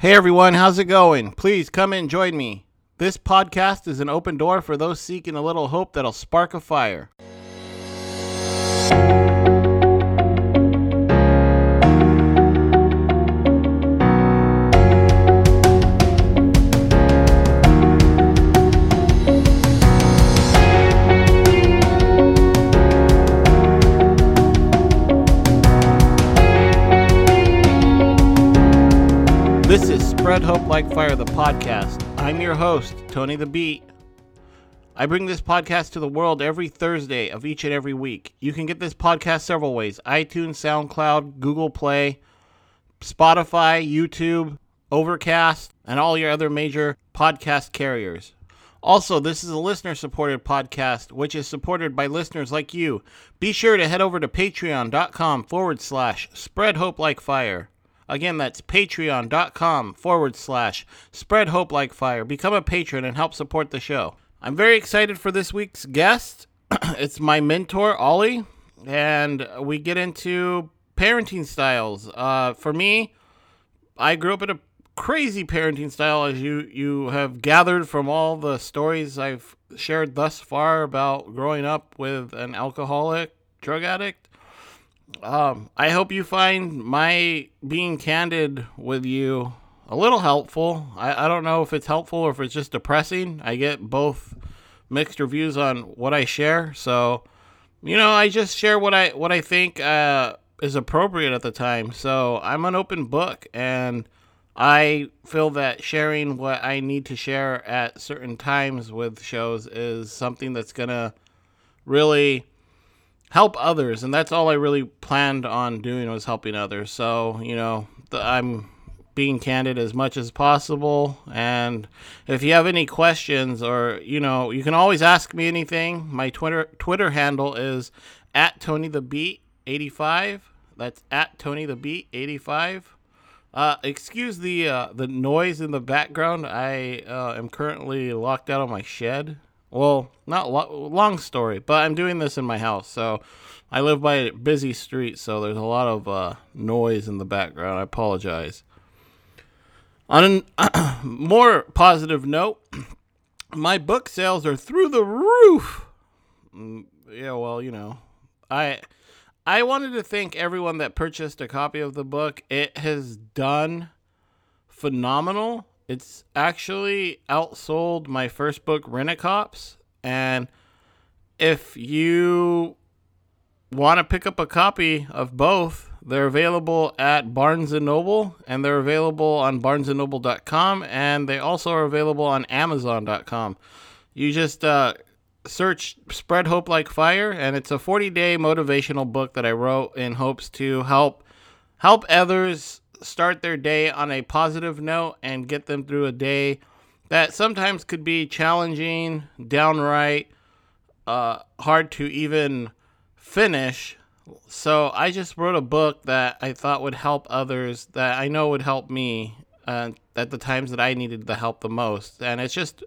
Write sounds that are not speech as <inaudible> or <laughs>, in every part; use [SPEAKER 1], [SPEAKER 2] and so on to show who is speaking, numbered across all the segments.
[SPEAKER 1] Hey everyone, how's it going? Please come and join me. This podcast is an open door for those seeking a little hope that'll spark a fire. Spread Hope Like Fire, the podcast. I'm your host, Tony the Beat. I bring this podcast to the world every Thursday of each and every week. You can get this podcast several ways iTunes, SoundCloud, Google Play, Spotify, YouTube, Overcast, and all your other major podcast carriers. Also, this is a listener supported podcast, which is supported by listeners like you. Be sure to head over to patreon.com forward slash spread hope like fire. Again, that's patreon.com forward slash spread hope like fire. Become a patron and help support the show. I'm very excited for this week's guest. <clears throat> it's my mentor, Ole, and we get into parenting styles. Uh, for me, I grew up in a crazy parenting style, as you, you have gathered from all the stories I've shared thus far about growing up with an alcoholic, drug addict um, I hope you find my being candid with you a little helpful. I, I don't know if it's helpful or if it's just depressing. I get both mixed reviews on what I share. So, you know, I just share what I what I think uh, is appropriate at the time. So I'm an open book, and I feel that sharing what I need to share at certain times with shows is something that's gonna really help others and that's all i really planned on doing was helping others. So you know the, i'm being candid as much as possible and if you have any questions or you know you can always ask me anything. My twitter twitter handle is at tony the beat 85 that's at tony the beat 85 uh, excuse the uh, the noise in the background. I uh, am currently locked out of my shed well, not lo- long story, but I'm doing this in my house. So I live by a busy street, so there's a lot of uh, noise in the background. I apologize. On a <clears throat> more positive note, <clears throat> my book sales are through the roof. Mm, yeah, well, you know, I I wanted to thank everyone that purchased a copy of the book. It has done phenomenal it's actually outsold my first book, Rent-A-Cops. And if you want to pick up a copy of both, they're available at Barnes & Noble, and they're available on barnesandnoble.com, and they also are available on amazon.com. You just uh, search Spread Hope Like Fire, and it's a 40-day motivational book that I wrote in hopes to help help others start their day on a positive note and get them through a day that sometimes could be challenging, downright uh, hard to even finish. So I just wrote a book that I thought would help others, that I know would help me uh, at the times that I needed the help the most. And it's just,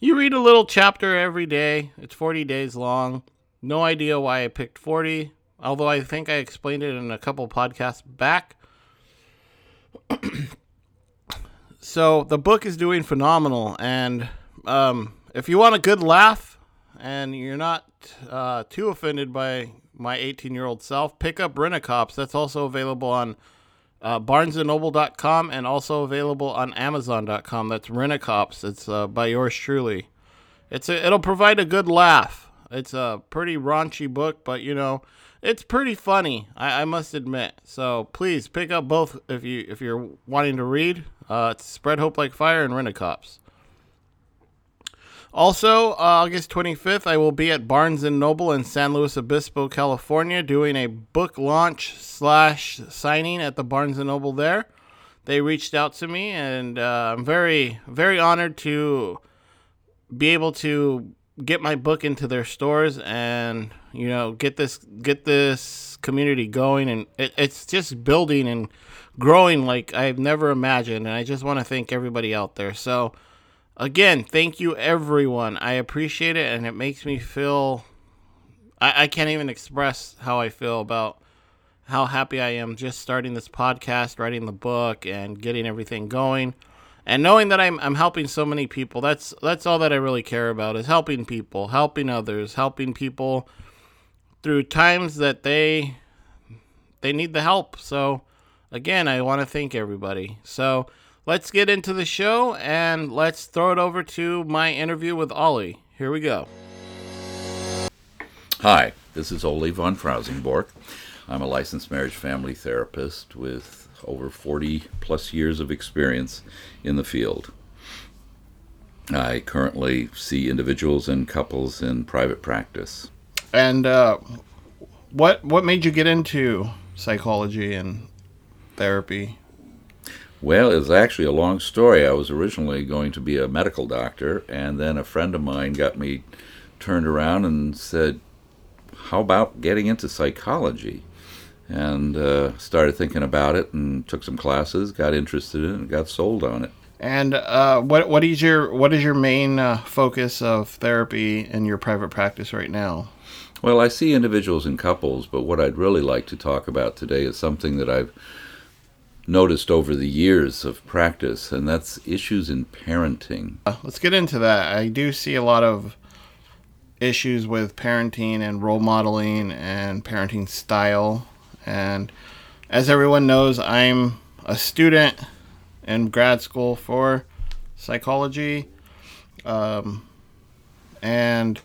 [SPEAKER 1] you read a little chapter every day. It's 40 days long. No idea why I picked 40, although I think I explained it in a couple podcasts back. <clears throat> so the book is doing phenomenal, and um, if you want a good laugh and you're not uh, too offended by my 18 year old self, pick up Rent-A-Cops. That's also available on uh, barnesandnoble.com and also available on amazon.com. That's Rent-A-Cops. It's uh, by yours truly. It's a, it'll provide a good laugh. It's a pretty raunchy book, but you know, it's pretty funny. I, I, must admit. So please pick up both if you if you're wanting to read. Uh, it's Spread Hope Like Fire and Rent-A-Cops. Also, uh, August 25th, I will be at Barnes Noble in San Luis Obispo, California, doing a book launch slash signing at the Barnes Noble there. They reached out to me, and uh, I'm very very honored to be able to get my book into their stores and you know get this get this community going and it, it's just building and growing like I've never imagined and I just want to thank everybody out there. So again, thank you everyone. I appreciate it and it makes me feel I, I can't even express how I feel about how happy I am just starting this podcast, writing the book, and getting everything going. And knowing that I'm, I'm helping so many people, that's that's all that I really care about is helping people, helping others, helping people through times that they they need the help. So again, I want to thank everybody. So let's get into the show and let's throw it over to my interview with Ole. Here we go.
[SPEAKER 2] Hi, this is Ole von Frausing-Borch. I'm a licensed marriage family therapist with over 40 plus years of experience in the field. I currently see individuals and couples in private practice.
[SPEAKER 1] And uh, what what made you get into psychology and therapy?
[SPEAKER 2] Well, it's actually a long story. I was originally going to be a medical doctor, and then a friend of mine got me turned around and said, How about getting into psychology? And uh, started thinking about it and took some classes, got interested in it, and got sold on it.
[SPEAKER 1] And uh, what what is your what is your main uh, focus of therapy in your private practice right now?
[SPEAKER 2] Well, I see individuals and couples, but what I'd really like to talk about today is something that I've noticed over the years of practice, and that's issues in parenting.
[SPEAKER 1] Uh, let's get into that. I do see a lot of issues with parenting and role modeling and parenting style. And as everyone knows, I'm a student in grad school for psychology. Um, and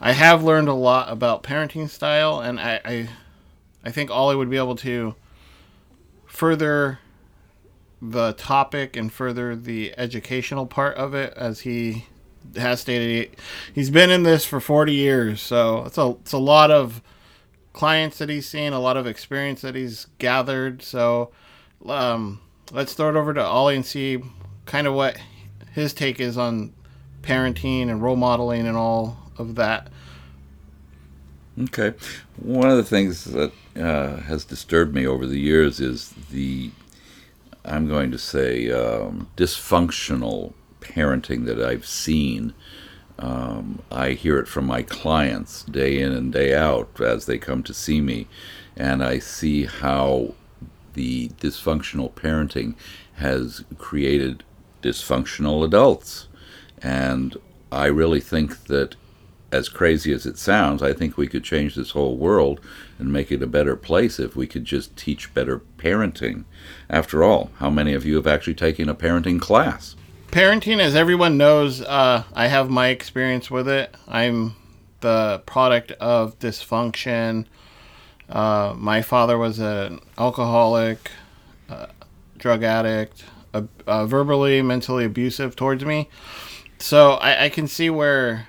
[SPEAKER 1] I have learned a lot about parenting style, and I, I, I think Ole would be able to further the topic and further the educational part of it, as he has stated. He, has been in this for 40 years, so it's a it's a lot of clients that he's seen, a lot of experience that he's gathered. So, um, let's throw it over to Ole and see kind of what his take is on parenting and role modeling and all of that.
[SPEAKER 2] Okay. One of the things that uh, has disturbed me over the years is the, I'm going to say, um, dysfunctional parenting that I've seen. Um, I hear it from my clients day in and day out as they come to see me, and I see how the dysfunctional parenting has created dysfunctional adults. And I really think that as crazy as it sounds, I think we could change this whole world and make it a better place if we could just teach better parenting. After all, how many of you have actually taken a parenting class?
[SPEAKER 1] Parenting, as everyone knows, uh, I have my experience with it. I'm the product of dysfunction. Uh, my father was an alcoholic, uh, drug addict, uh, verbally, mentally abusive towards me. So I, I can see where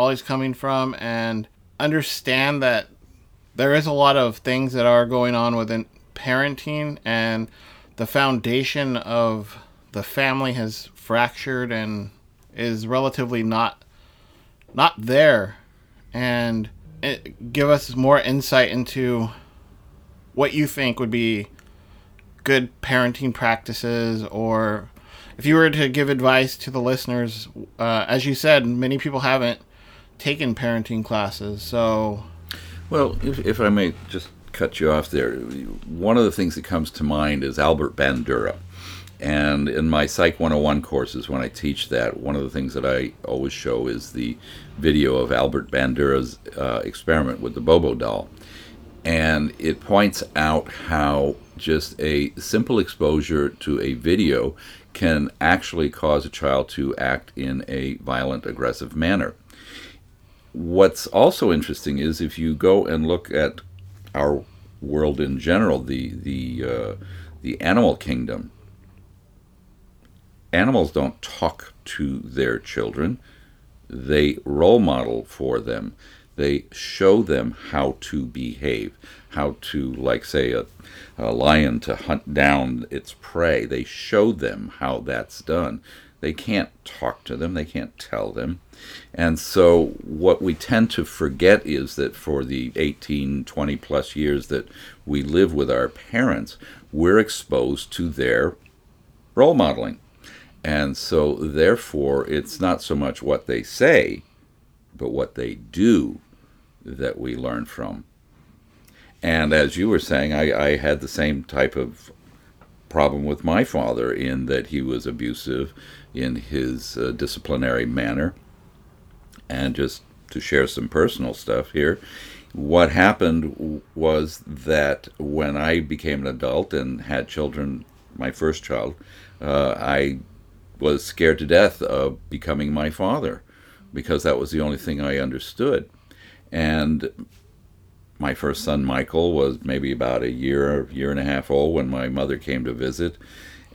[SPEAKER 1] Ole's coming from and understand that there is a lot of things that are going on within parenting and the foundation of the family has fractured and is relatively not not there. And give us more insight into what you think would be good parenting practices or if you were to give advice to the listeners uh, as you said many people haven't taken parenting classes, so.
[SPEAKER 2] Well, if, if I may just cut you off there, one of the things that comes to mind is Albert Bandura. And in my Psych 101 courses, when I teach that, one of the things that I always show is the video of Albert Bandura's uh, experiment with the Bobo doll. And it points out how just a simple exposure to a video can actually cause a child to act in a violent, aggressive manner what's also interesting is if you go and look at our world in general, the the uh, the animal kingdom. Animals don't talk to their children; they role model for them. They show them how to behave, how to, like, say, a, a lion to hunt down its prey. They show them how that's done. They can't talk to them, they can't tell them. And so, what we tend to forget is that for the 18, 20 plus years that we live with our parents, we're exposed to their role modeling. And so, therefore, it's not so much what they say, but what they do that we learn from. And as you were saying, I, I had the same type of problem with my father in that he was abusive in his uh, disciplinary manner. And just to share some personal stuff here, what happened was that when I became an adult and had children, my first child, uh, I was scared to death of becoming my father because that was the only thing I understood. And my first son, Michael, was maybe about a year, year and a half old when my mother came to visit.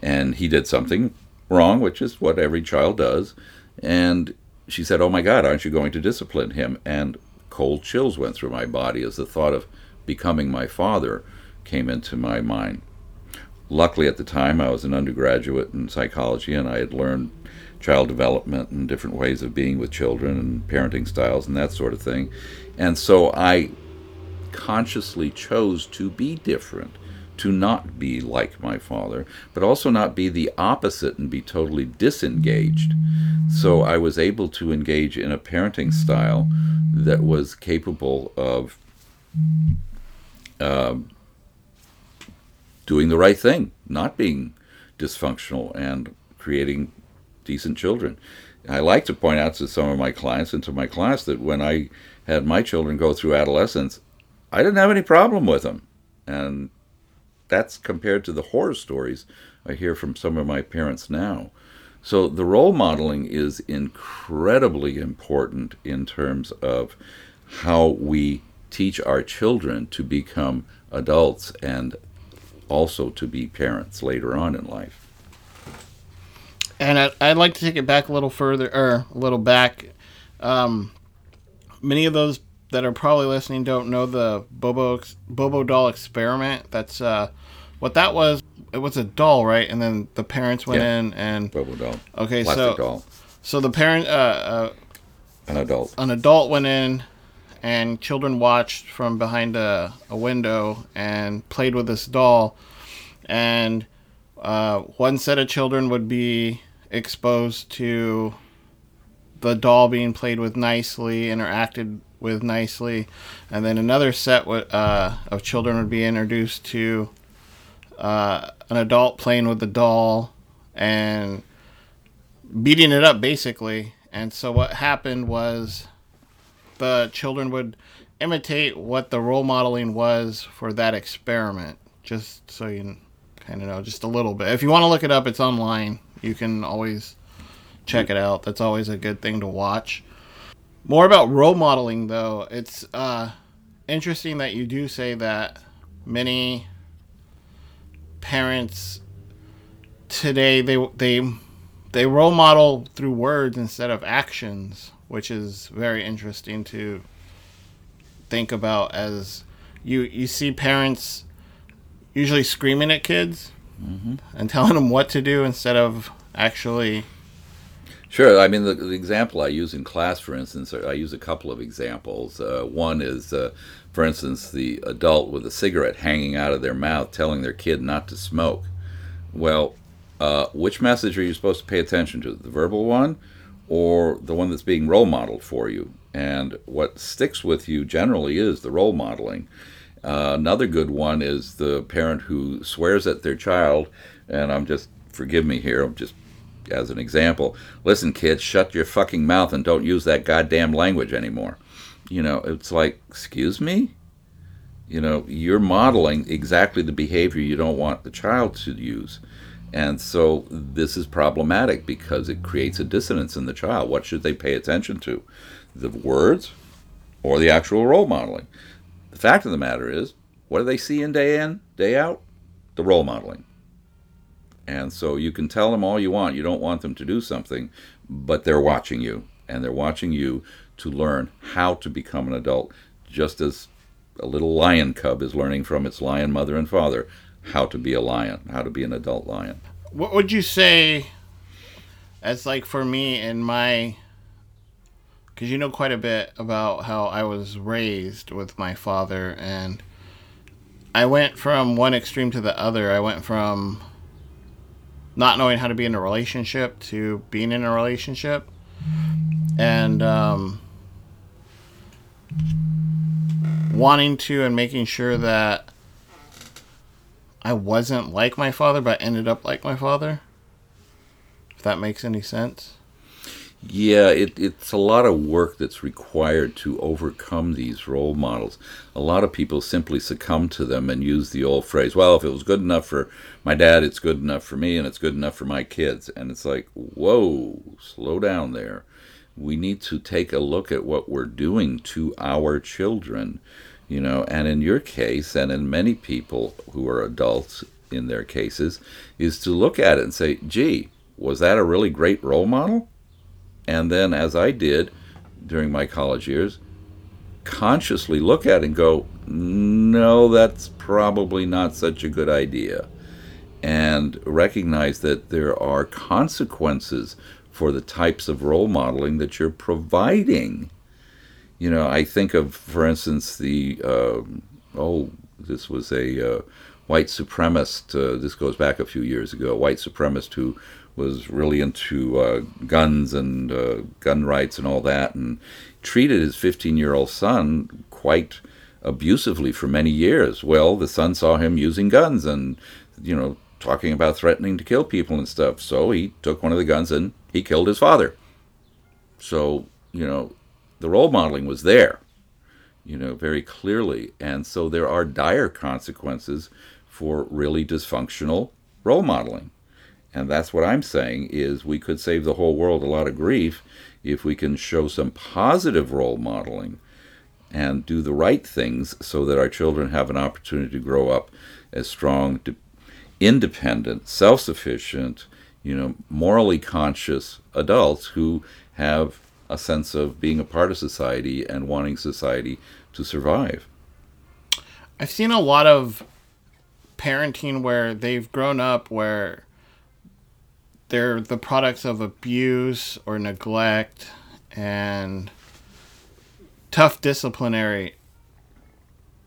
[SPEAKER 2] And he did something wrong, which is what every child does. And she said, Oh my God, aren't you going to discipline him? And cold chills went through my body as the thought of becoming my father came into my mind. Luckily, at the time, I was an undergraduate in psychology and I had learned child development and different ways of being with children and parenting styles and that sort of thing. And so I consciously chose to be different, to not be like my father, but also not be the opposite and be totally disengaged. So I was able to engage in a parenting style that was capable of uh, doing the right thing, not being dysfunctional, and creating decent children. I like to point out to some of my clients and to my class that when I had my children go through adolescence, I didn't have any problem with them. And that's compared to the horror stories I hear from some of my parents now. So the role modeling is incredibly important in terms of how we teach our children to become adults and also to be parents later on in life.
[SPEAKER 1] And I, would like to take it back a little further, or a little back. Um, many of those that are probably listening don't know the Bobo Bobo doll experiment. That's uh, what that was it was a doll, right? And then the parents went yeah. in and
[SPEAKER 2] Bobo doll.
[SPEAKER 1] Okay, Plastic so doll. so the parent, uh, uh,
[SPEAKER 2] an adult,
[SPEAKER 1] an adult went in, and children watched from behind a, a window and played with this doll, and uh, one set of children would be exposed to the doll being played with nicely, interacted with nicely, and then another set uh, of children would be introduced to uh, an adult playing with the doll and beating it up basically. And so what happened was the children would imitate what the role modeling was for that experiment, just so you kind of know, just a little bit. If you want to look it up, it's online. You can always check it out. That's always a good thing to watch. More about role modeling, though. It's uh, interesting that you do say that many parents today they they they role model through words instead of actions, which is very interesting to think about as you you see parents usually screaming at kids mm-hmm. and telling them what to do instead of actually
[SPEAKER 2] Sure. I mean, the, the, example I use in class, for instance, I use a couple of examples. Uh, one is uh, for instance, the adult with a cigarette hanging out of their mouth telling their kid not to smoke. Well, uh, which message are you supposed to pay attention to? The verbal one or the one that's being role modeled for you? And what sticks with you generally is the role modeling. Uh, another good one is the parent who swears at their child, and I'm just, forgive me here, I'm just as an example. Listen, kids, shut your fucking mouth and don't use that goddamn language anymore you know, it's like, excuse me? You know, you're modeling exactly the behavior you don't want the child to use. And so this is problematic because it creates a dissonance in the child. What should they pay attention to? The words or the actual role modeling? The fact of the matter is, what do they see in day in, day out? The role modeling. And so you can tell them all you want. You don't want them to do something, but they're watching you. And they're watching you to learn how to become an adult, just as a little lion cub is learning from its lion mother and father how to be a lion, how to be an adult lion.
[SPEAKER 1] What would you say as like for me in my because you know quite a bit about how I was raised with my father and I went from one extreme to the other. I went from not knowing how to be in a relationship to being in a relationship. And um, wanting to and making sure that I wasn't like my father, but ended up like my father. If that makes any sense.
[SPEAKER 2] Yeah, it, it's a lot of work that's required to overcome these role models. A lot of people simply succumb to them and use the old phrase, well, if it was good enough for my dad, it's good enough for me, and it's good enough for my kids. And it's like, whoa, slow down there. We need to take a look at what we're doing to our children, you know, and in your case, and in many people who are adults in their cases, is to look at it and say, gee, was that a really great role model? And then as I did during my college years, consciously look at and go, no, that's probably not such a good idea. And recognize that there are consequences for the types of role modeling that you're providing. You know, I think of, for instance, the, uh, oh, this was a uh, white supremacist, uh, this goes back a few years ago, a white supremacist who was really into uh, guns and uh, gun rights and all that, and treated his 15 year old son quite abusively for many years. Well, the son saw him using guns and, you know, talking about threatening to kill people and stuff. So he took one of the guns and he killed his father. So, you know, the role modeling was there, you know, very clearly. And so there are dire consequences for really dysfunctional role modeling. And that's what I'm saying is we could save the whole world a lot of grief if we can show some positive role modeling and do the right things so that our children have an opportunity to grow up as strong, independent, self-sufficient, you know, morally conscious adults who have a sense of being a part of society and wanting society to survive.
[SPEAKER 1] I've seen a lot of parenting where they've grown up where they're the products of abuse or neglect and tough disciplinary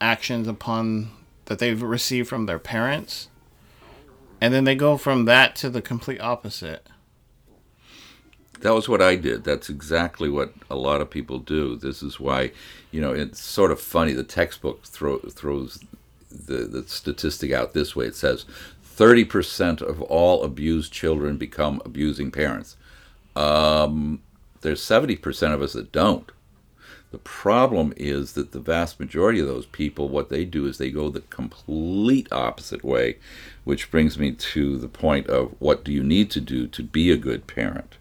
[SPEAKER 1] actions upon that they've received from their parents and then they go from that to the complete opposite
[SPEAKER 2] that was what I did. That's exactly what a lot of people do. This is why, you know, it's sort of funny. The textbook throw, throws the, the statistic out this way. It says 30% of all abused children become abusing parents. Um, there's 70% of us that don't. The problem is that the vast majority of those people, what they do is they go the complete opposite way, which brings me to the point of what do you need to do to be a good parent?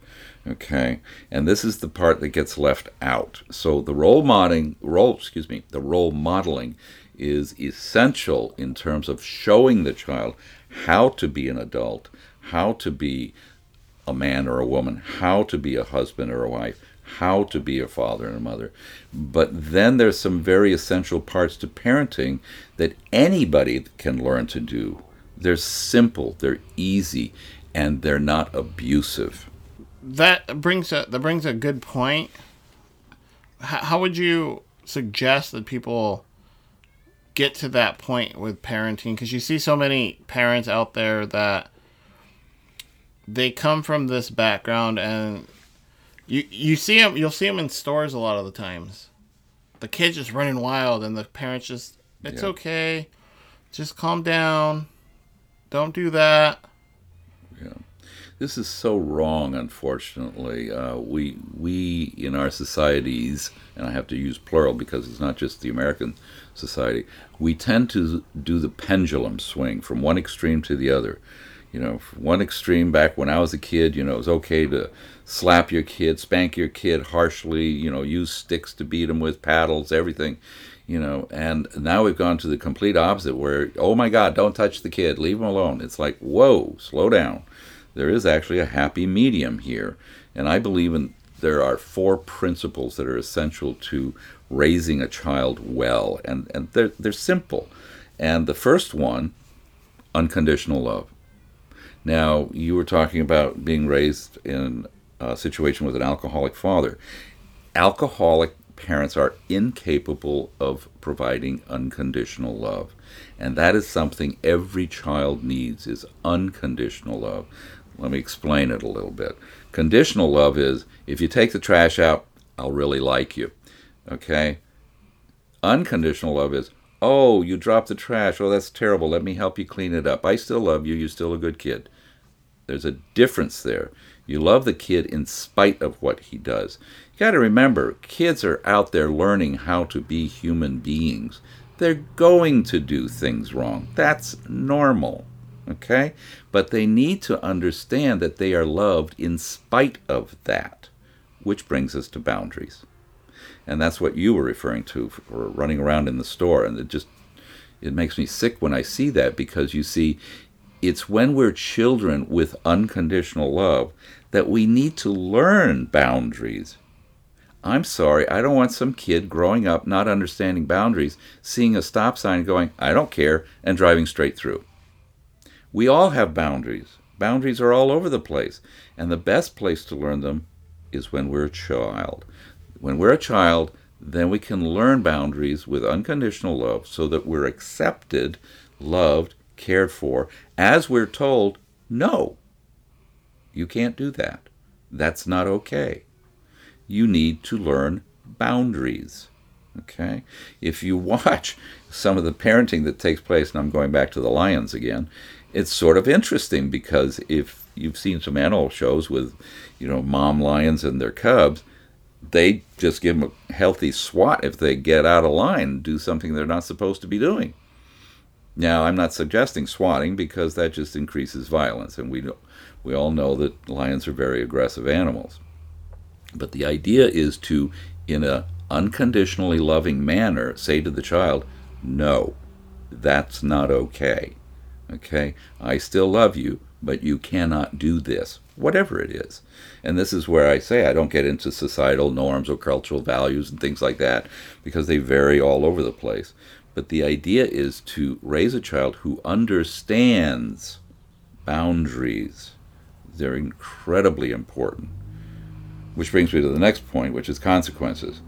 [SPEAKER 2] Okay, and this is the part that gets left out. So the role modeling, role, excuse me, the role modeling is essential in terms of showing the child how to be an adult, how to be a man or a woman, how to be a husband or a wife, how to be a father and a mother. But then there's some very essential parts to parenting that anybody can learn to do. They're simple, they're easy, and they're not abusive.
[SPEAKER 1] That brings a that brings a good point. how would you suggest that people get to that point with parenting because you see so many parents out there that they come from this background and you you see them you'll see them in stores a lot of the times. The kids just running wild and the parents just it's yeah. okay. Just calm down. Don't do that.
[SPEAKER 2] Yeah. This is so wrong unfortunately. Uh, we we in our societies and i have to use plural because it's not just the american society, we tend to do the pendulum swing from one extreme to the other. You know, one extreme back when I was a kid, you know, it was okay to slap your kid, spank your kid harshly, you know, use sticks to beat them with, paddles, everything, you know. And now we've gone to the complete opposite where, oh my God, don't touch the kid, leave him alone. It's like, whoa, slow down. There is actually a happy medium here. And I believe in there are four principles that are essential to raising a child well, and, and they're, they're simple. And the first one, unconditional love. Now, you were talking about being raised in a situation with an alcoholic father. Alcoholic parents are incapable of providing unconditional love. And that is something every child needs is unconditional love. Let me explain it a little bit. Conditional love is if you take the trash out, I'll really like you. Okay? Unconditional love is, oh, you dropped the trash. Oh, that's terrible. Let me help you clean it up. I still love you. You're still a good kid. There's a difference there. You love the kid in spite of what he does. You got to remember, kids are out there learning how to be human beings. They're going to do things wrong. That's normal. Okay? But they need to understand that they are loved in spite of that, which brings us to boundaries. And that's what you were referring to for running around in the store. And it just, it makes me sick when I see that because you see, it's when we're children with unconditional love that we need to learn boundaries. I'm sorry, I don't want some kid growing up not understanding boundaries, seeing a stop sign going, I don't care, and driving straight through. We all have boundaries. Boundaries are all over the place. And the best place to learn them is when we're a child. When we're a child, then we can learn boundaries with unconditional love so that we're accepted, loved, cared for, as we're told, no, you can't do that. That's not okay. You need to learn boundaries. Okay? If you <laughs> watch some of the parenting that takes place, and I'm going back to the lions again, it's sort of interesting because if you've seen some animal shows with, you know, mom lions and their cubs, they just give them a healthy swat if they get out of line and do something they're not supposed to be doing. Now, I'm not suggesting swatting because that just increases violence, and we we all know that lions are very aggressive animals. But the idea is to, in a unconditionally loving manner, say to the child, "No, that's not okay. Okay, I still love you, but you cannot do this, whatever it is." And this is where I say I don't get into societal norms or cultural values and things like that because they vary all over the place. But the idea is to raise a child who understands boundaries. They're incredibly important. Which brings me to the next point, which is consequences.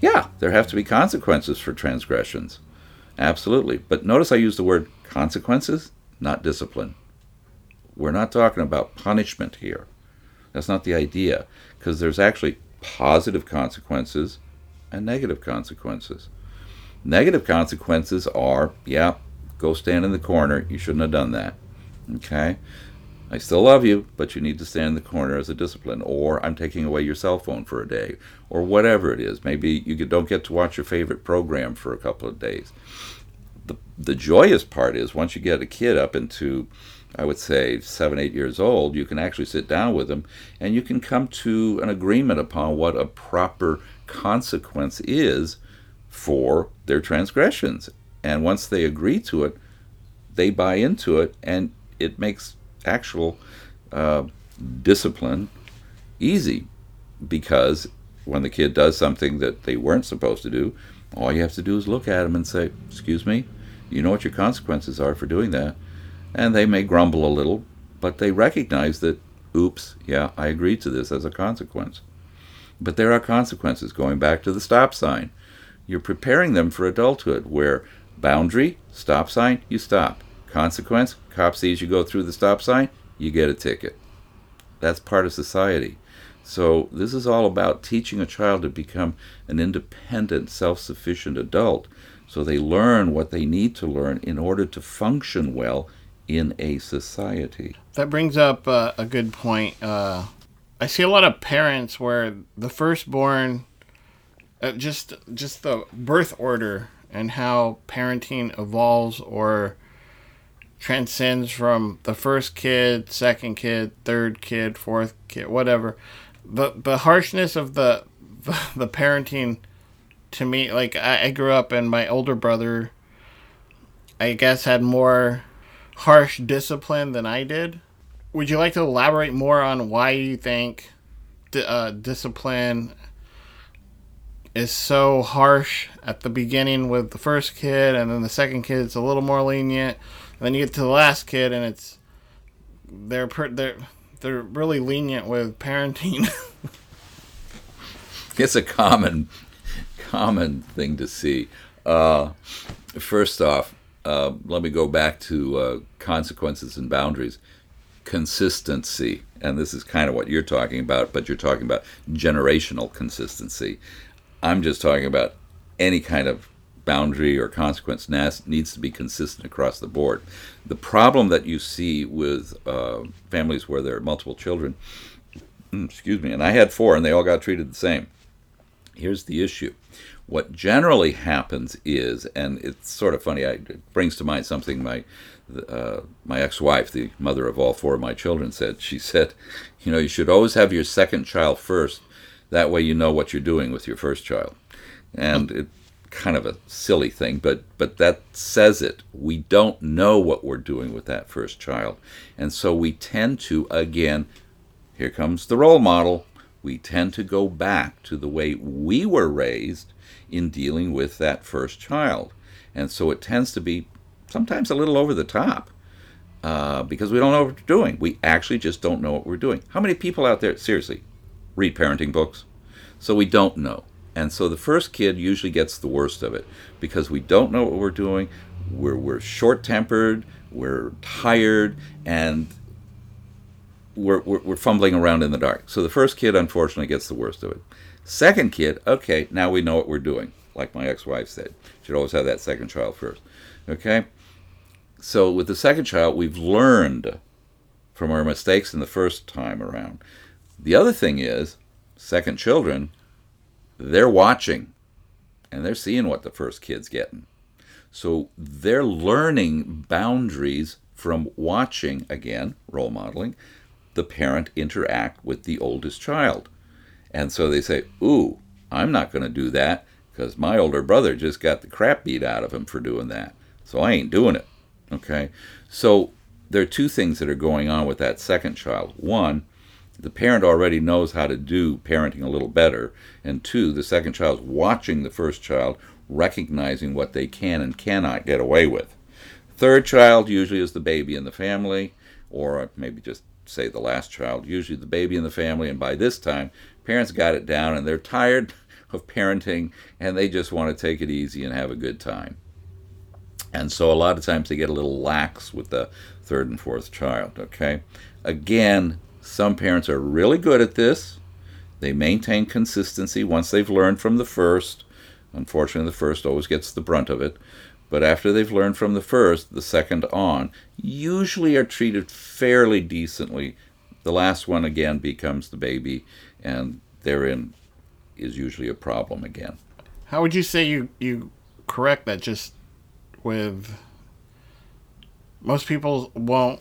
[SPEAKER 2] Yeah, there have to be consequences for transgressions. Absolutely. But notice I use the word consequences, not discipline. We're not talking about punishment here. That's not the idea, because there's actually positive consequences and negative consequences. Negative consequences are, yeah, go stand in the corner. You shouldn't have done that. Okay? I still love you, but you need to stand in the corner as a discipline. Or I'm taking away your cell phone for a day. Or whatever it is. Maybe you don't get to watch your favorite program for a couple of days. The, the joyous part is once you get a kid up into I would say seven, eight years old, you can actually sit down with them and you can come to an agreement upon what a proper consequence is for their transgressions. And once they agree to it, they buy into it, and it makes actual uh, discipline easy because when the kid does something that they weren't supposed to do, all you have to do is look at them and say, Excuse me, you know what your consequences are for doing that and they may grumble a little, but they recognize that, oops, yeah, I agreed to this as a consequence. But there are consequences, going back to the stop sign. You're preparing them for adulthood, where boundary, stop sign, you stop. Consequence, cop sees you go through the stop sign, you get a ticket. That's part of society. So, this is all about teaching a child to become an independent, self sufficient adult so they learn what they need to learn in order to function well in a society.
[SPEAKER 1] That brings up uh, a good point. Uh, I see a lot of parents where the firstborn, uh, just just the birth order and how parenting evolves or transcends from the first kid, second kid, third kid, fourth kid, whatever. The the harshness of the the, parenting to me, like I, I grew up and my older brother, I guess, had more harsh discipline than I did. Would you like to elaborate more on why you think uh, discipline is so harsh at the beginning with the first kid, and then the second kid it's a little more lenient, and then you get to the last kid and it's they're per- they're they're really lenient with parenting. <laughs>
[SPEAKER 2] it's a common common thing to see. Uh, first off, uh, let me go back to uh, consequences and boundaries. Consistency, and this is kind of what you're talking about, but you're talking about generational consistency. I'm just talking about any kind of boundary or consequence needs to be consistent across the board. The problem that you see with uh, families where there are multiple children, mm, excuse me, and I had four and they all got treated the same. Here's the issue. What generally happens is, and it's sort of funny, I, it brings to mind something my uh, my ex-wife, the mother of all four of my children, said. She said, "You know, you should always have your second child first. That way, you know what you're doing with your first child." And it kind of a silly thing, but but that says it. We don't know what we're doing with that first child, and so we tend to again. Here comes the role model. We tend to go back to the way we were raised in dealing with that first child, and so it tends to be sometimes a little over the top. Uh, because we don't know what we're doing. We actually just don't know what we're doing. How many people out there, seriously, read parenting books? So we don't know. And so the first kid usually gets the worst of it because we don't know what we're doing. We're, we're short tempered, we're tired, and we're, we're, we're, fumbling around in the dark. So the first kid, unfortunately, gets the worst of it. Second kid, okay, now we know what we're doing. Like my ex wife said, should always have that second child first. Okay? So with the second child, we've learned from our mistakes in the first time around. The other thing is, second children, they're watching and they're seeing what the first kid's getting. So they're learning boundaries from watching, again, role modeling, the parent interact with the oldest child. And so they say, Ooh, I'm not going to do that because my older brother just got the crap beat out of him for doing that. So I ain't doing it. Okay? So there are two things that are going on with that second child. One, the parent already knows how to do parenting a little better. And two, the second child's watching the first child, recognizing what they can and cannot get away with. Third child usually is the baby in the family, or maybe just say the last child, usually the baby in the family. And by this time, parents got it down and they're tired <laughs> of parenting and they just want to take it easy and have a good time. And so a lot of times they get a little lax with the third and fourth child, okay? Again, some parents are really good at this. They maintain consistency once they've learned from the first. Unfortunately, the first always gets the brunt of it. But after they've learned from the first, the second on usually are treated fairly decently. The last one again becomes the baby, and therein is usually a problem again.
[SPEAKER 1] How would you say you, you correct that just with most people won't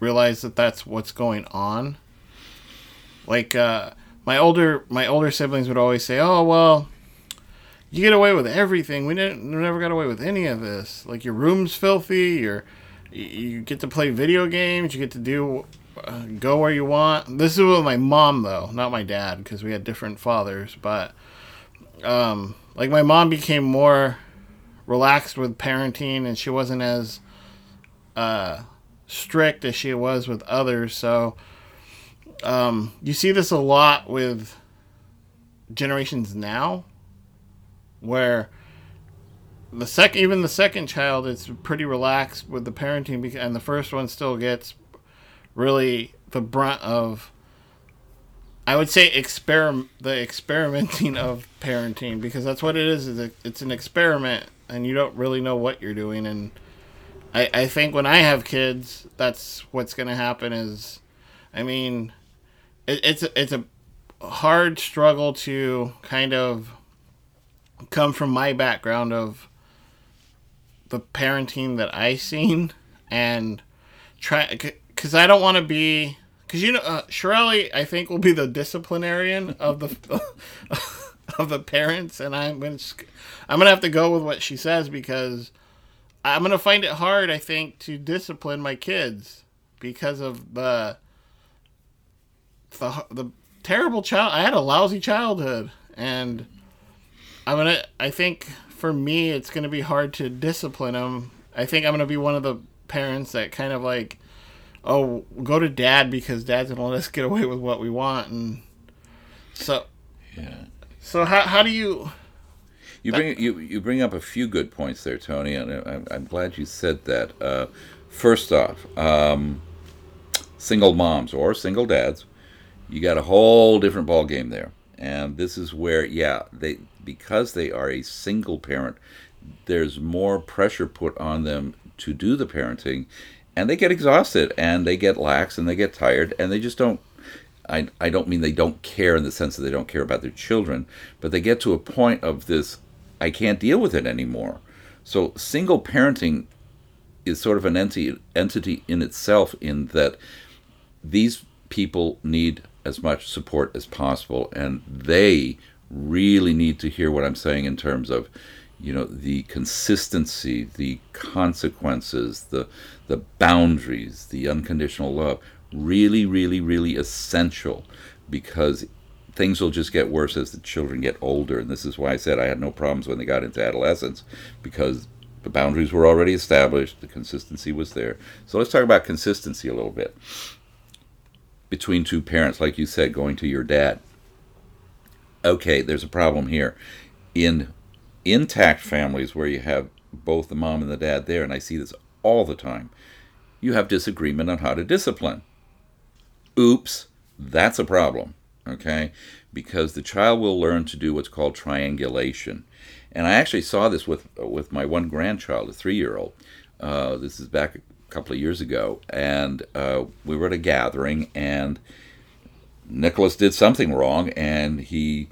[SPEAKER 1] realize that that's what's going on. Like uh, my older my older siblings would always say, "Oh well, you get away with everything. We didn't we never got away with any of this. Like your room's filthy. Your you get to play video games. You get to do go where you want. This is with my mom though, not my dad, because we had different fathers. But um, like my mom became more relaxed with parenting, and she wasn't as uh, strict as she was with others. So um, you see this a lot with generations now, where the second, even the second child, is pretty relaxed with the parenting, and the first one still gets really the brunt of. I would say experiment the experimenting <laughs> of parenting because that's what it is. Is it's an experiment, and you don't really know what you're doing, and I, I think when I have kids, that's what's going to happen. Is, I mean, it, it's a, it's a hard struggle to kind of come from my background of the parenting that I seen and try because I don't want to be because you know uh, Shirley I think will be the disciplinarian of the <laughs> of the parents and I'm gonna I'm gonna have to go with what she says because I'm gonna find it hard, I think, to discipline my kids because of the the the terrible child. I had a lousy childhood, and I'm gonna. I think for me, it's gonna be hard to discipline them. I think I'm gonna be one of the parents that kind of like, oh, go to dad because dad's gonna let us get away with what we want, and so. Yeah. So how how do you
[SPEAKER 2] you bring you, you bring up a few good points there, Tony, and I'm, I'm glad you said that. Uh, first off, um, single moms or single dads, you got a whole different ball game there, And this is where, yeah, they because they are a single parent, there's more pressure put on them to do the parenting, and they get exhausted and they get lax and they get tired and they just don't. I, I don't mean they don't care in the sense that they don't care about their children, but they get to a point of this, I can't deal with it anymore. So single parenting is sort of an entity, entity in itself in that these people need as much support as possible and they really need to hear what I'm saying in terms of you know the consistency the consequences the the boundaries the unconditional love really really really essential because things will just get worse as the children get older. And this is why I said I had no problems when they got into adolescence because the boundaries were already established the consistency was there. So let's talk about consistency a little bit between two parents. Like you said going to your dad. Okay there's a problem here. In intact families where you have both the mom and the dad there, and I see this all the time, you have disagreement on how to discipline. Oops, that's a problem, okay? Because the child will learn to do what's called triangulation. And I actually saw this with with my one grandchild, a three-year-old. Uh, this is back a couple of years ago, and uh, we were at a gathering, and Nicholas did something wrong, and he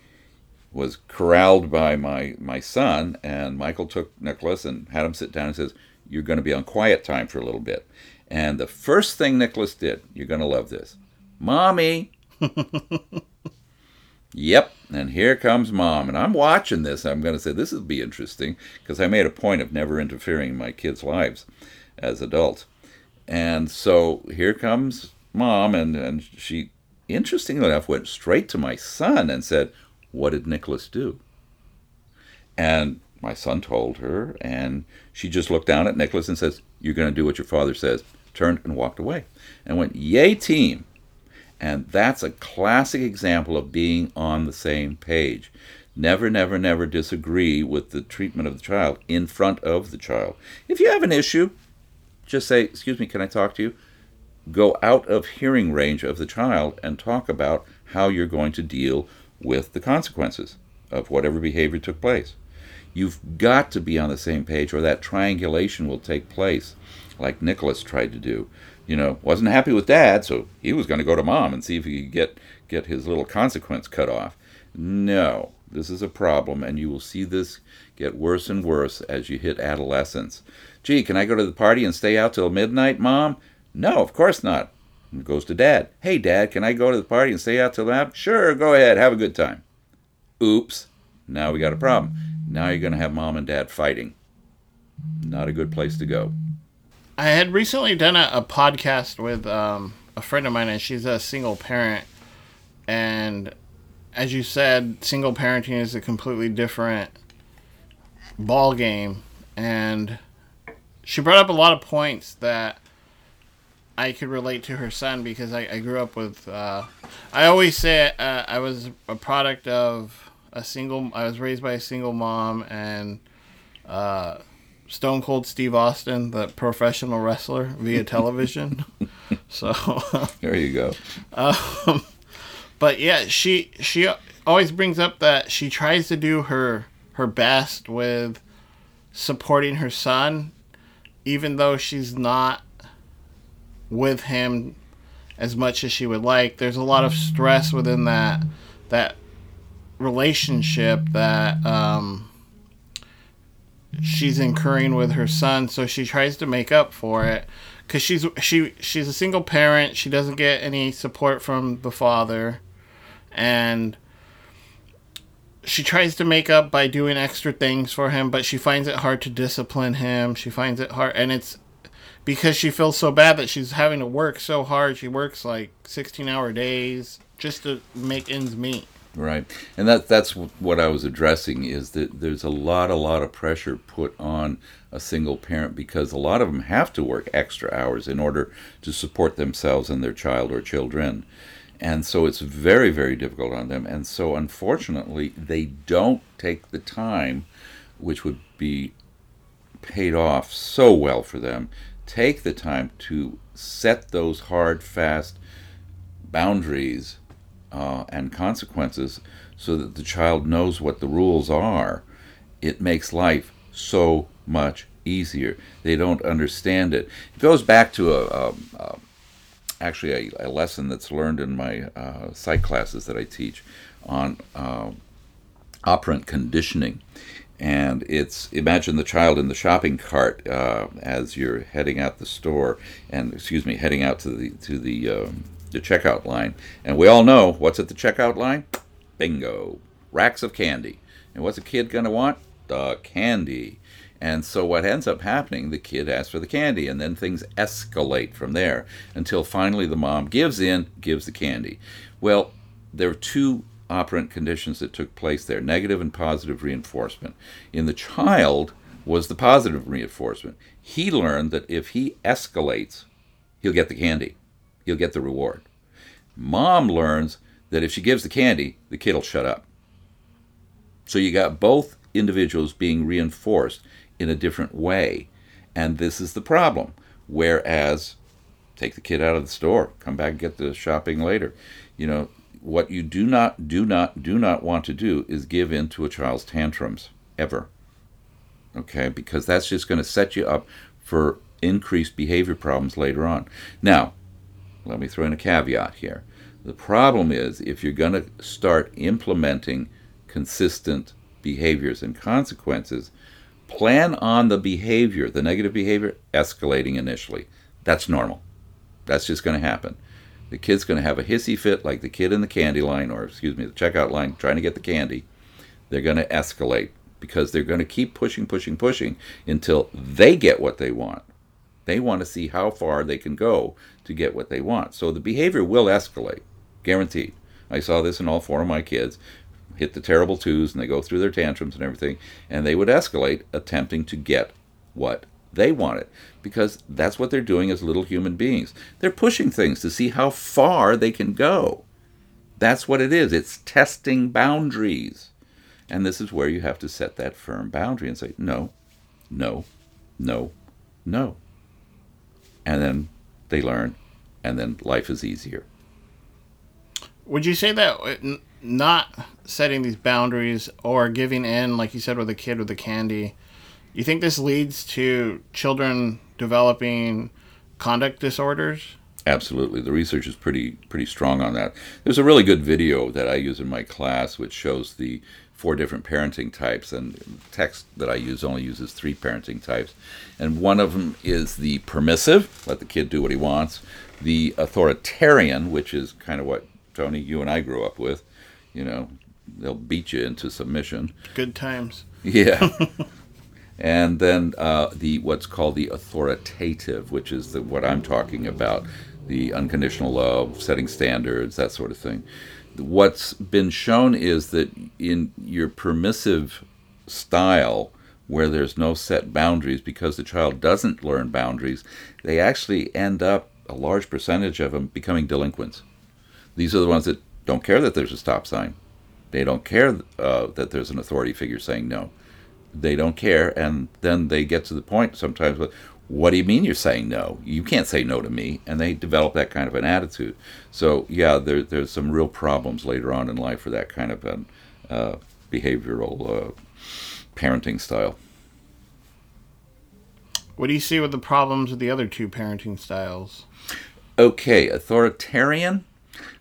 [SPEAKER 2] was corralled by my, my son, and Michael took Nicholas and had him sit down and says, You're going to be on quiet time for a little bit. And the first thing Nicholas did, you're going to love this Mommy! <laughs> yep, and here comes mom. And I'm watching this. I'm going to say, This will be interesting because I made a point of never interfering in my kids' lives as adults. And so here comes mom, and, and she, interestingly enough, went straight to my son and said, what did Nicholas do? And my son told her, and she just looked down at Nicholas and says, You're going to do what your father says. Turned and walked away and went, Yay, team. And that's a classic example of being on the same page. Never, never, never disagree with the treatment of the child in front of the child. If you have an issue, just say, Excuse me, can I talk to you? Go out of hearing range of the child and talk about how you're going to deal with the consequences of whatever behavior took place. You've got to be on the same page, or that triangulation will take place, like Nicholas tried to do. You know, wasn't happy with dad, so he was going to go to mom and see if he could get get his little consequence cut off. No, this is a problem, and you will see this get worse and worse as you hit adolescence. Gee, can I go to the party and stay out till midnight, mom? No, of course not. Goes to dad. Hey, dad, can I go to the party and stay out till that? Sure, go ahead. Have a good time. Oops. Now we got a problem. Now you're going to have mom and dad fighting. Not a good place to go.
[SPEAKER 1] I had recently done a, a podcast with um, a friend of mine, and she's a single parent. And as you said, single parenting is a completely different ball game. And she brought up a lot of points that I could relate to her son because I, I grew up with. Uh, I always say uh, I was a product of a single. I was raised by a single mom and uh, Stone Cold Steve Austin, the professional wrestler, via <laughs> television. so <laughs>
[SPEAKER 2] there you go.
[SPEAKER 1] Um, but yeah, she she always brings up that she tries to do her her best with supporting her son, even though she's not with him as much as she would like. There's a lot of stress within that that relationship that um, she's incurring with her son. So she tries to make up for it because she's she she's a single parent. She doesn't get any support from the father, and she tries to make up by doing extra things for him. But she finds it hard to discipline him. She finds it hard, and it's because she feels so bad that she's having to work so hard. She works like 16 hour days just to make ends meet.
[SPEAKER 2] Right. And that that's what I was addressing is that there's a lot a lot of pressure put on a single parent because a lot of them have to work extra hours in order to support themselves and their child or children. And so it's very very difficult on them and so unfortunately they don't take the time which would be paid off so well for them take the time to set those hard, fast boundaries uh, and consequences so that the child knows what the rules are, it makes life so much easier. They don't understand it. It goes back to a, a, a actually a, a, lesson that's learned in my uh, psych classes that I teach on uh, operant conditioning. And it's imagine the child in the shopping cart uh, as you're heading out the store, and excuse me, heading out to the to the um, the checkout line. And we all know what's at the checkout line. Bingo, racks of candy. And what's a kid gonna want? The candy. And so what ends up happening, the kid asks for the candy, and then things escalate from there until finally the mom gives in, gives the candy. Well, there are two operant conditions that took place there negative and positive reinforcement. In the child was the positive reinforcement. He learned that if he escalates, he'll get the candy, he'll get the reward. Mom learns that if she gives the candy, the kid will shut up. So you got both individuals being reinforced in a different way. And this is the problem. Whereas, take the kid out of the store, come back and get the shopping later. You know, what you do not, do not, do not want to do is give in to a child's tantrums, ever. Okay? Because that's just going to set you up for increased behavior problems later on. Now, let me throw in a caveat here. The problem is if you're going to start implementing consistent behaviors and consequences, plan on the behavior, the negative behavior, escalating initially. That's normal. That's just going to happen. The kid's going to have a hissy fit like the kid in the candy line, or excuse me, the checkout line trying to get the candy. They're going to escalate because they're going to keep pushing, pushing, pushing until they get what they want. They want to see how far they can go to get what they want. So the behavior will escalate, guaranteed. I saw this in all four of my kids hit the terrible twos and they go through their tantrums and everything, and they would escalate attempting to get what they want it because that's what they're doing as little human beings. They're pushing things to see how far they can go. That's what it is. It's testing boundaries. And this is where you have to set that firm boundary and say, no, no, no, no. And then they learn, and then life is easier.
[SPEAKER 1] Would you say that uh, not setting these boundaries or giving in, like you said with the kid with the candy, you think this leads to children developing conduct disorders?
[SPEAKER 2] Absolutely, the research is pretty pretty strong on that. There's a really good video that I use in my class, which shows the four different parenting types, and text that I use only uses three parenting types. And one of them is the permissive, let the kid do what he wants. The authoritarian, which is kind of what Tony, you and I grew up with, you know, they'll beat you into submission.
[SPEAKER 1] Good times.
[SPEAKER 2] Yeah. <laughs> and then uh, the what's called the authoritative, which is the, what I'm talking about, the unconditional love, setting standards, that sort of thing. What's been shown is that in your permissive style, where there's no set boundaries, because the child doesn't learn boundaries, they actually end up a large percentage of them becoming delinquents. These are the ones that don't care that there's a stop sign. They don't care uh, that there's an authority figure saying no. They don't care, and then they get to the point sometimes with, "What do you mean you're saying no? You can't say no to me." And they develop that kind of an attitude. So yeah, there, there's some real problems later on in life for that kind of an uh, behavioral uh, parenting style.
[SPEAKER 1] What do you see with the problems with the other two parenting styles?
[SPEAKER 2] Okay, authoritarian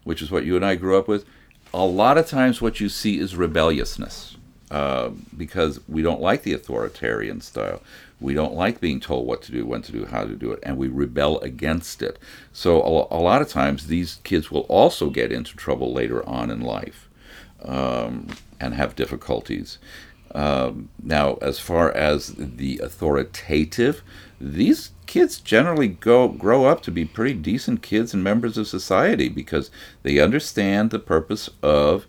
[SPEAKER 2] which is what you and I grew up with, a lot of times what you see is rebelliousness uh, because we don't like the authoritarian style. We don't like being told what to do, when to do, how to do it, and we rebel against it. So a, a lot of times these kids will also get into trouble later on in life um, and have difficulties. Um, now, as far as the authoritative, these kids generally go grow up to be pretty decent kids and members of society because they understand the purpose of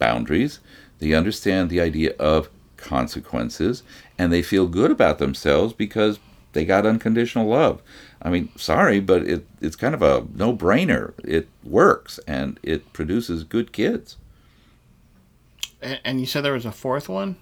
[SPEAKER 2] boundaries, they understand the idea of consequences, and they feel good about themselves because they got unconditional love. I mean, sorry, but it, it's kind of a no brainer. It works and it produces good kids.
[SPEAKER 1] And you said there was a fourth one?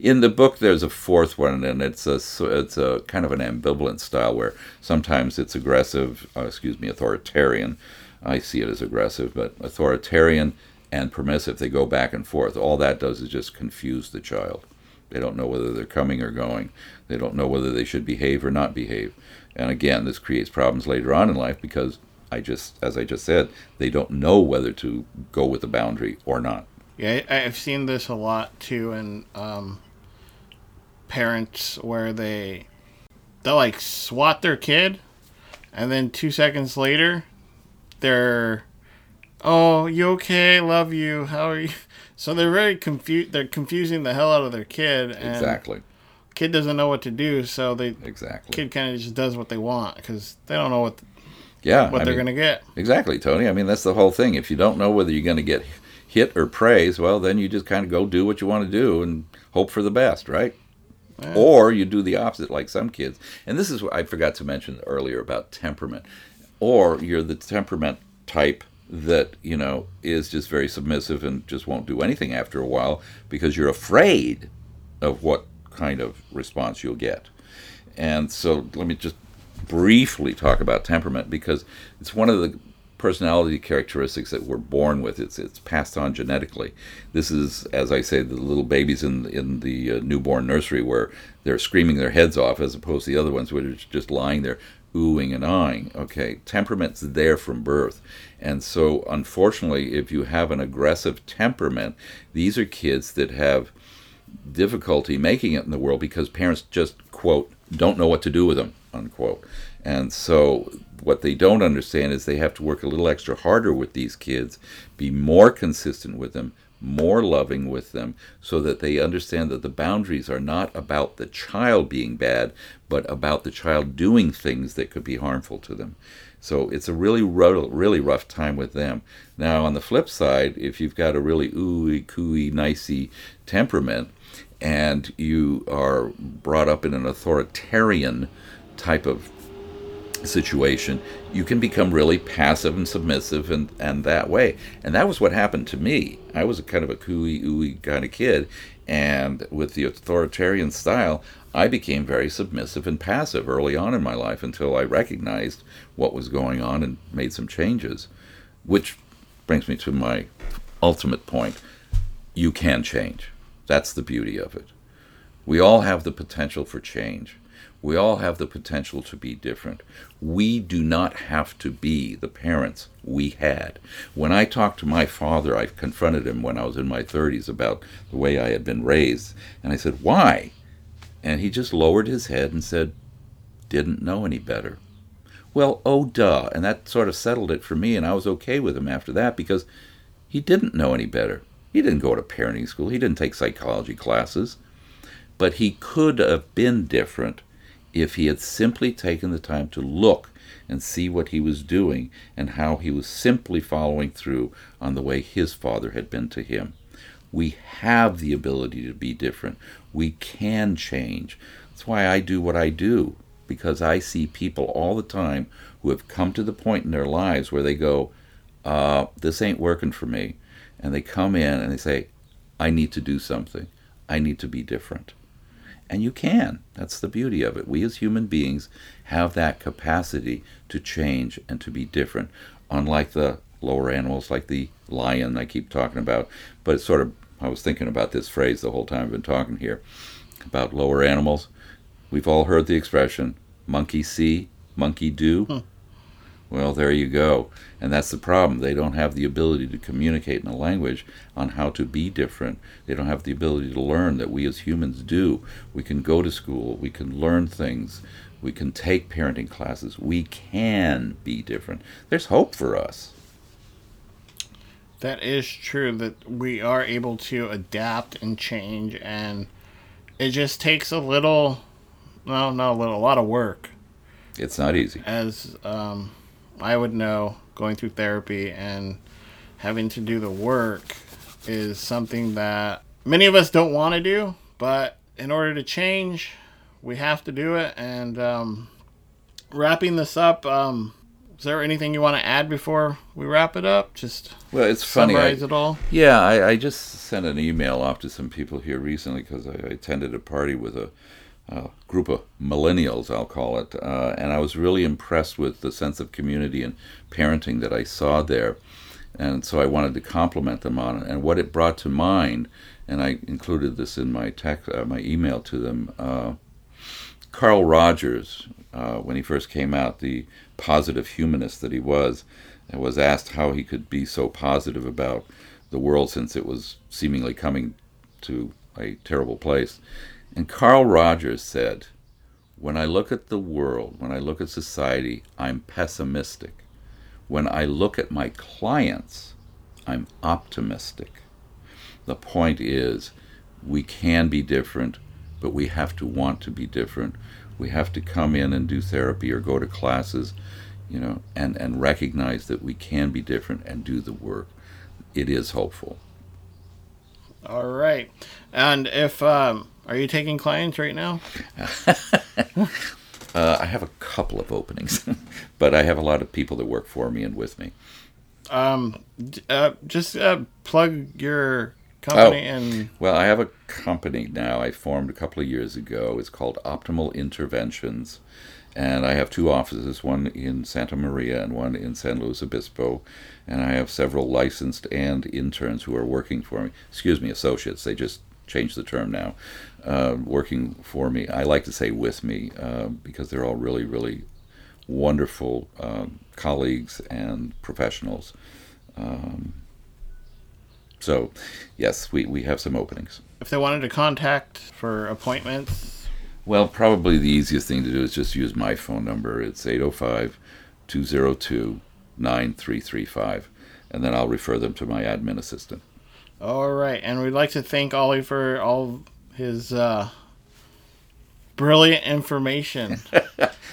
[SPEAKER 2] In the book, there's a fourth one, and it's a it's a kind of an ambivalent style where sometimes it's aggressive, uh, excuse me, authoritarian, I see it as aggressive, but authoritarian and permissive, they go back and forth. All that does is just confuse the child. They don't know whether they're coming or going. They don't know whether they should behave or not behave. And again, this creates problems later on in life because I just, as I just said, they don't know whether to go with the boundary or not.
[SPEAKER 1] Yeah, I've seen this a lot too in um, parents where they they like swat their kid, and then two seconds later, they're, oh, you okay? Love you. How are you? <laughs> So they're very confused. They're confusing the hell out of their kid. And
[SPEAKER 2] exactly.
[SPEAKER 1] Kid doesn't know what to do, so they
[SPEAKER 2] exactly
[SPEAKER 1] kid kind of just does what they want because they don't know what.
[SPEAKER 2] yeah,
[SPEAKER 1] what
[SPEAKER 2] I
[SPEAKER 1] they're
[SPEAKER 2] mean,
[SPEAKER 1] gonna get.
[SPEAKER 2] Exactly, Tony. I mean, that's the whole thing. If you don't know whether you're going to get hit or praise, well, then you just kind of go do what you want to do and hope for the best, right?
[SPEAKER 1] Yeah.
[SPEAKER 2] Or you do the opposite, like some kids. And this is what I forgot to mention earlier about temperament. Or you're the temperament type that, you know, is just very submissive and just won't do anything after a while because you're afraid of what kind of response you'll get. And so let me just briefly talk about temperament because it's one of the personality characteristics that we're born with. It's it's passed on genetically. This is, as I say, the little babies in in the uh, newborn nursery where they're screaming their heads off, as opposed to the other ones which are just lying there oohing and eyeing. Okay, temperament's there from birth, and so unfortunately, if you have an aggressive temperament, these are kids that have difficulty making it in the world because parents just quote don't know what to do with them unquote and so what they don't understand is they have to work a little extra harder with these kids be more consistent with them more loving with them so that they understand that the boundaries are not about the child being bad but about the child doing things that could be harmful to them. So it's a really really rough time with them. Now on the flip side if you've got a really ooey cooey nicey temperament and you are brought up in an authoritarian type of situation, you can become really passive and submissive and, and that way. And that was what happened to me. I was a kind of a cooey ooey kind of kid, and with the authoritarian style, I became very submissive and passive early on in my life until I recognized what was going on and made some changes. Which brings me to my ultimate point. You can change. That's the beauty of it. We all have the potential for change. We all have the potential to be different. We do not have to be the parents we had. When I talked to my father, I confronted him when I was in my 30s about the way I had been raised. And I said, Why? And he just lowered his head and said, Didn't know any better. Well, oh, duh. And that sort of settled it for me, and I was okay with him after that because he didn't know any better. He didn't go to parenting school. He didn't take psychology classes. But he could have been different if he had simply taken the time to look and see what he was doing and how he was simply following through on the way his father had been to him. We have the ability to be different. We can change. That's why I do what I do, because I see people all the time who have come to the point in their lives where they go, uh, This ain't working for me and they come in and they say, I need to do something. I need to be different. And you can. That's the beauty of it. We as human beings have that capacity to change and to be different, unlike the lower animals like the lion I keep talking about. But it's sort of, I was thinking about this phrase the whole time I've been talking here about lower animals. We've all heard the expression monkey see, monkey do. Hmm. Well, there you go. And that's the problem. They don't have the ability to communicate in a language on how to be different. They don't have the ability to learn that we as humans do. We can go to school, we can learn things, we can take parenting classes. We can be different. There's hope for us.
[SPEAKER 1] That is true that we are able to adapt and change and it just takes a little well, not a little, a lot of work.
[SPEAKER 2] It's not easy.
[SPEAKER 1] As um I would know going through therapy and having to do the work is something that many of us don't want to do, but in order to change, we have to do it. And um, wrapping this up, um, is there anything you want to add before we wrap it up? Just
[SPEAKER 2] well, it's funny.
[SPEAKER 1] Summarize
[SPEAKER 2] I,
[SPEAKER 1] it all.
[SPEAKER 2] Yeah, I, I, just sent an email off to some people here recently because I, I attended a party with a uh, group of millennials, I'll call it, uh, and I was really impressed with the sense of community and parenting that I saw there, and so I wanted to compliment them on it. And what it brought to mind, and I included this in my text, uh, my email to them. Uh, Carl Rogers, uh, when he first came out, the positive humanist that he was, was asked how he could be so positive about the world since it was seemingly coming to a terrible place. And Carl Rogers said, When I look at the world, when I look at society, I'm pessimistic. When I look at my clients, I'm optimistic. The point is, we can be different, but we have to want to be different. We have to come in and do therapy or go to classes, you know, and, and recognize that we can be different and do the work. It is hopeful.
[SPEAKER 1] All right. And if um, are you taking clients right now? <laughs>
[SPEAKER 2] uh, I have a couple of openings, <laughs> but I have a lot of people that work for me and with me.
[SPEAKER 1] Um, uh, just uh, plug your company oh, and.
[SPEAKER 2] Well, I have a company now. I formed a couple of years ago. It's called Optimal Interventions, and I have two offices, one in Santa Maria and one in San Luis Obispo, and I have several licensed and interns who are working for me. Excuse me, associates. They just changed the term now uh, working for me. I like to say with me uh, because they're all really, really wonderful um, colleagues and professionals. Um, so, yes, we, we have some openings.
[SPEAKER 1] If they wanted to contact for appointments?
[SPEAKER 2] Well, probably the easiest thing to do is just use my phone number. It's 805 202 9335, and then I'll refer them to my admin assistant.
[SPEAKER 1] All right, and we'd like to thank Ole for all his uh, brilliant information. <laughs>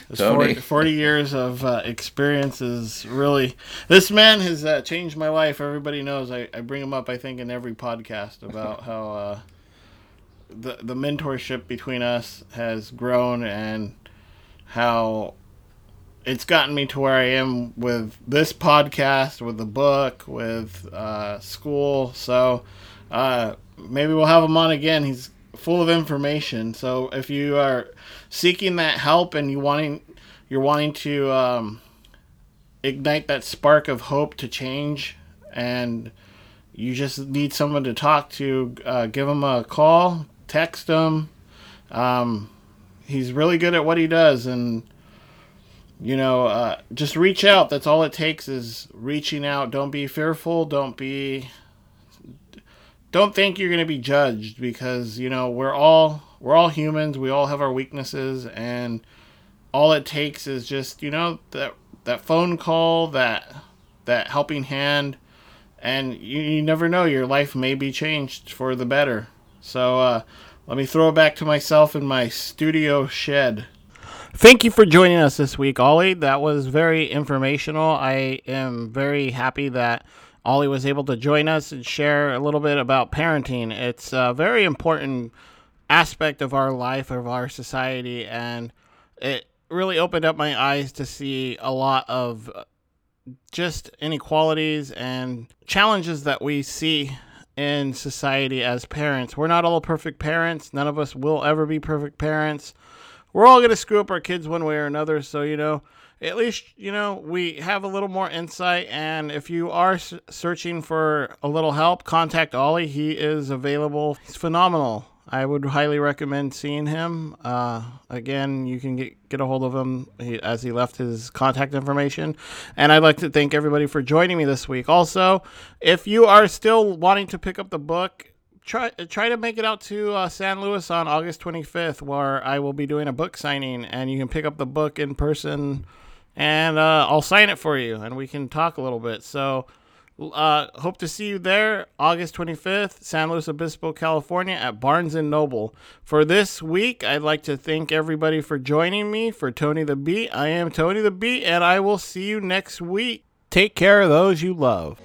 [SPEAKER 1] His 40, 40, years of uh, experience is really. This man has uh, changed my life. Everybody knows. I, I bring him up, I think, in every podcast about <laughs> how uh, the, the mentorship between us has grown and how it's gotten me to where I am with this podcast, with the book, with uh, school. So uh, maybe we'll have him on again. He's full of information. So if you are seeking that help and you wanting you're wanting to um, ignite that spark of hope to change, and you just need someone to talk to, uh, give him a call, text him. Um, he's really good at what he does, and you know, uh, just reach out. That's all it takes is reaching out. Don't be fearful. Don't be don't think you're going to be judged because you know we're all we're all humans we all have our weaknesses and all it takes is just you know that that phone call that that helping hand and you, you never know your life may be changed for the better so uh, let me throw it back to myself in my studio shed Thank you for joining us this week, Ole. That was very informational. I am very happy that Ole was able to join us and share a little bit about parenting. It's a very important aspect of our life, of our society, and it really opened up my eyes to see a lot of just inequalities and challenges that we see in society as parents. We're not all perfect parents. None of us will ever be perfect parents. We're all going to screw up our kids one way or another. So, you know, at least you know we have a little more insight and if you are searching for a little help contact Ole. He is available. He's phenomenal. I would highly recommend seeing him. Uh, again you can get, get a hold of him he, as he left his contact information. And i'd like to thank everybody for joining me this week. Also if you are still wanting to pick up the book try try to make it out to uh, San Luis on August 25th, where I will be doing a book signing, and you can pick up the book in person and uh, I'll sign it for you, and we can talk a little bit. So, uh, hope to see you there, August 25th, San Luis Obispo, California, at Barnes and Noble. For this week, I'd like to thank everybody for joining me for Tony the Beat. I am Tony the Beat, and I will see you next week. Take care of those you love.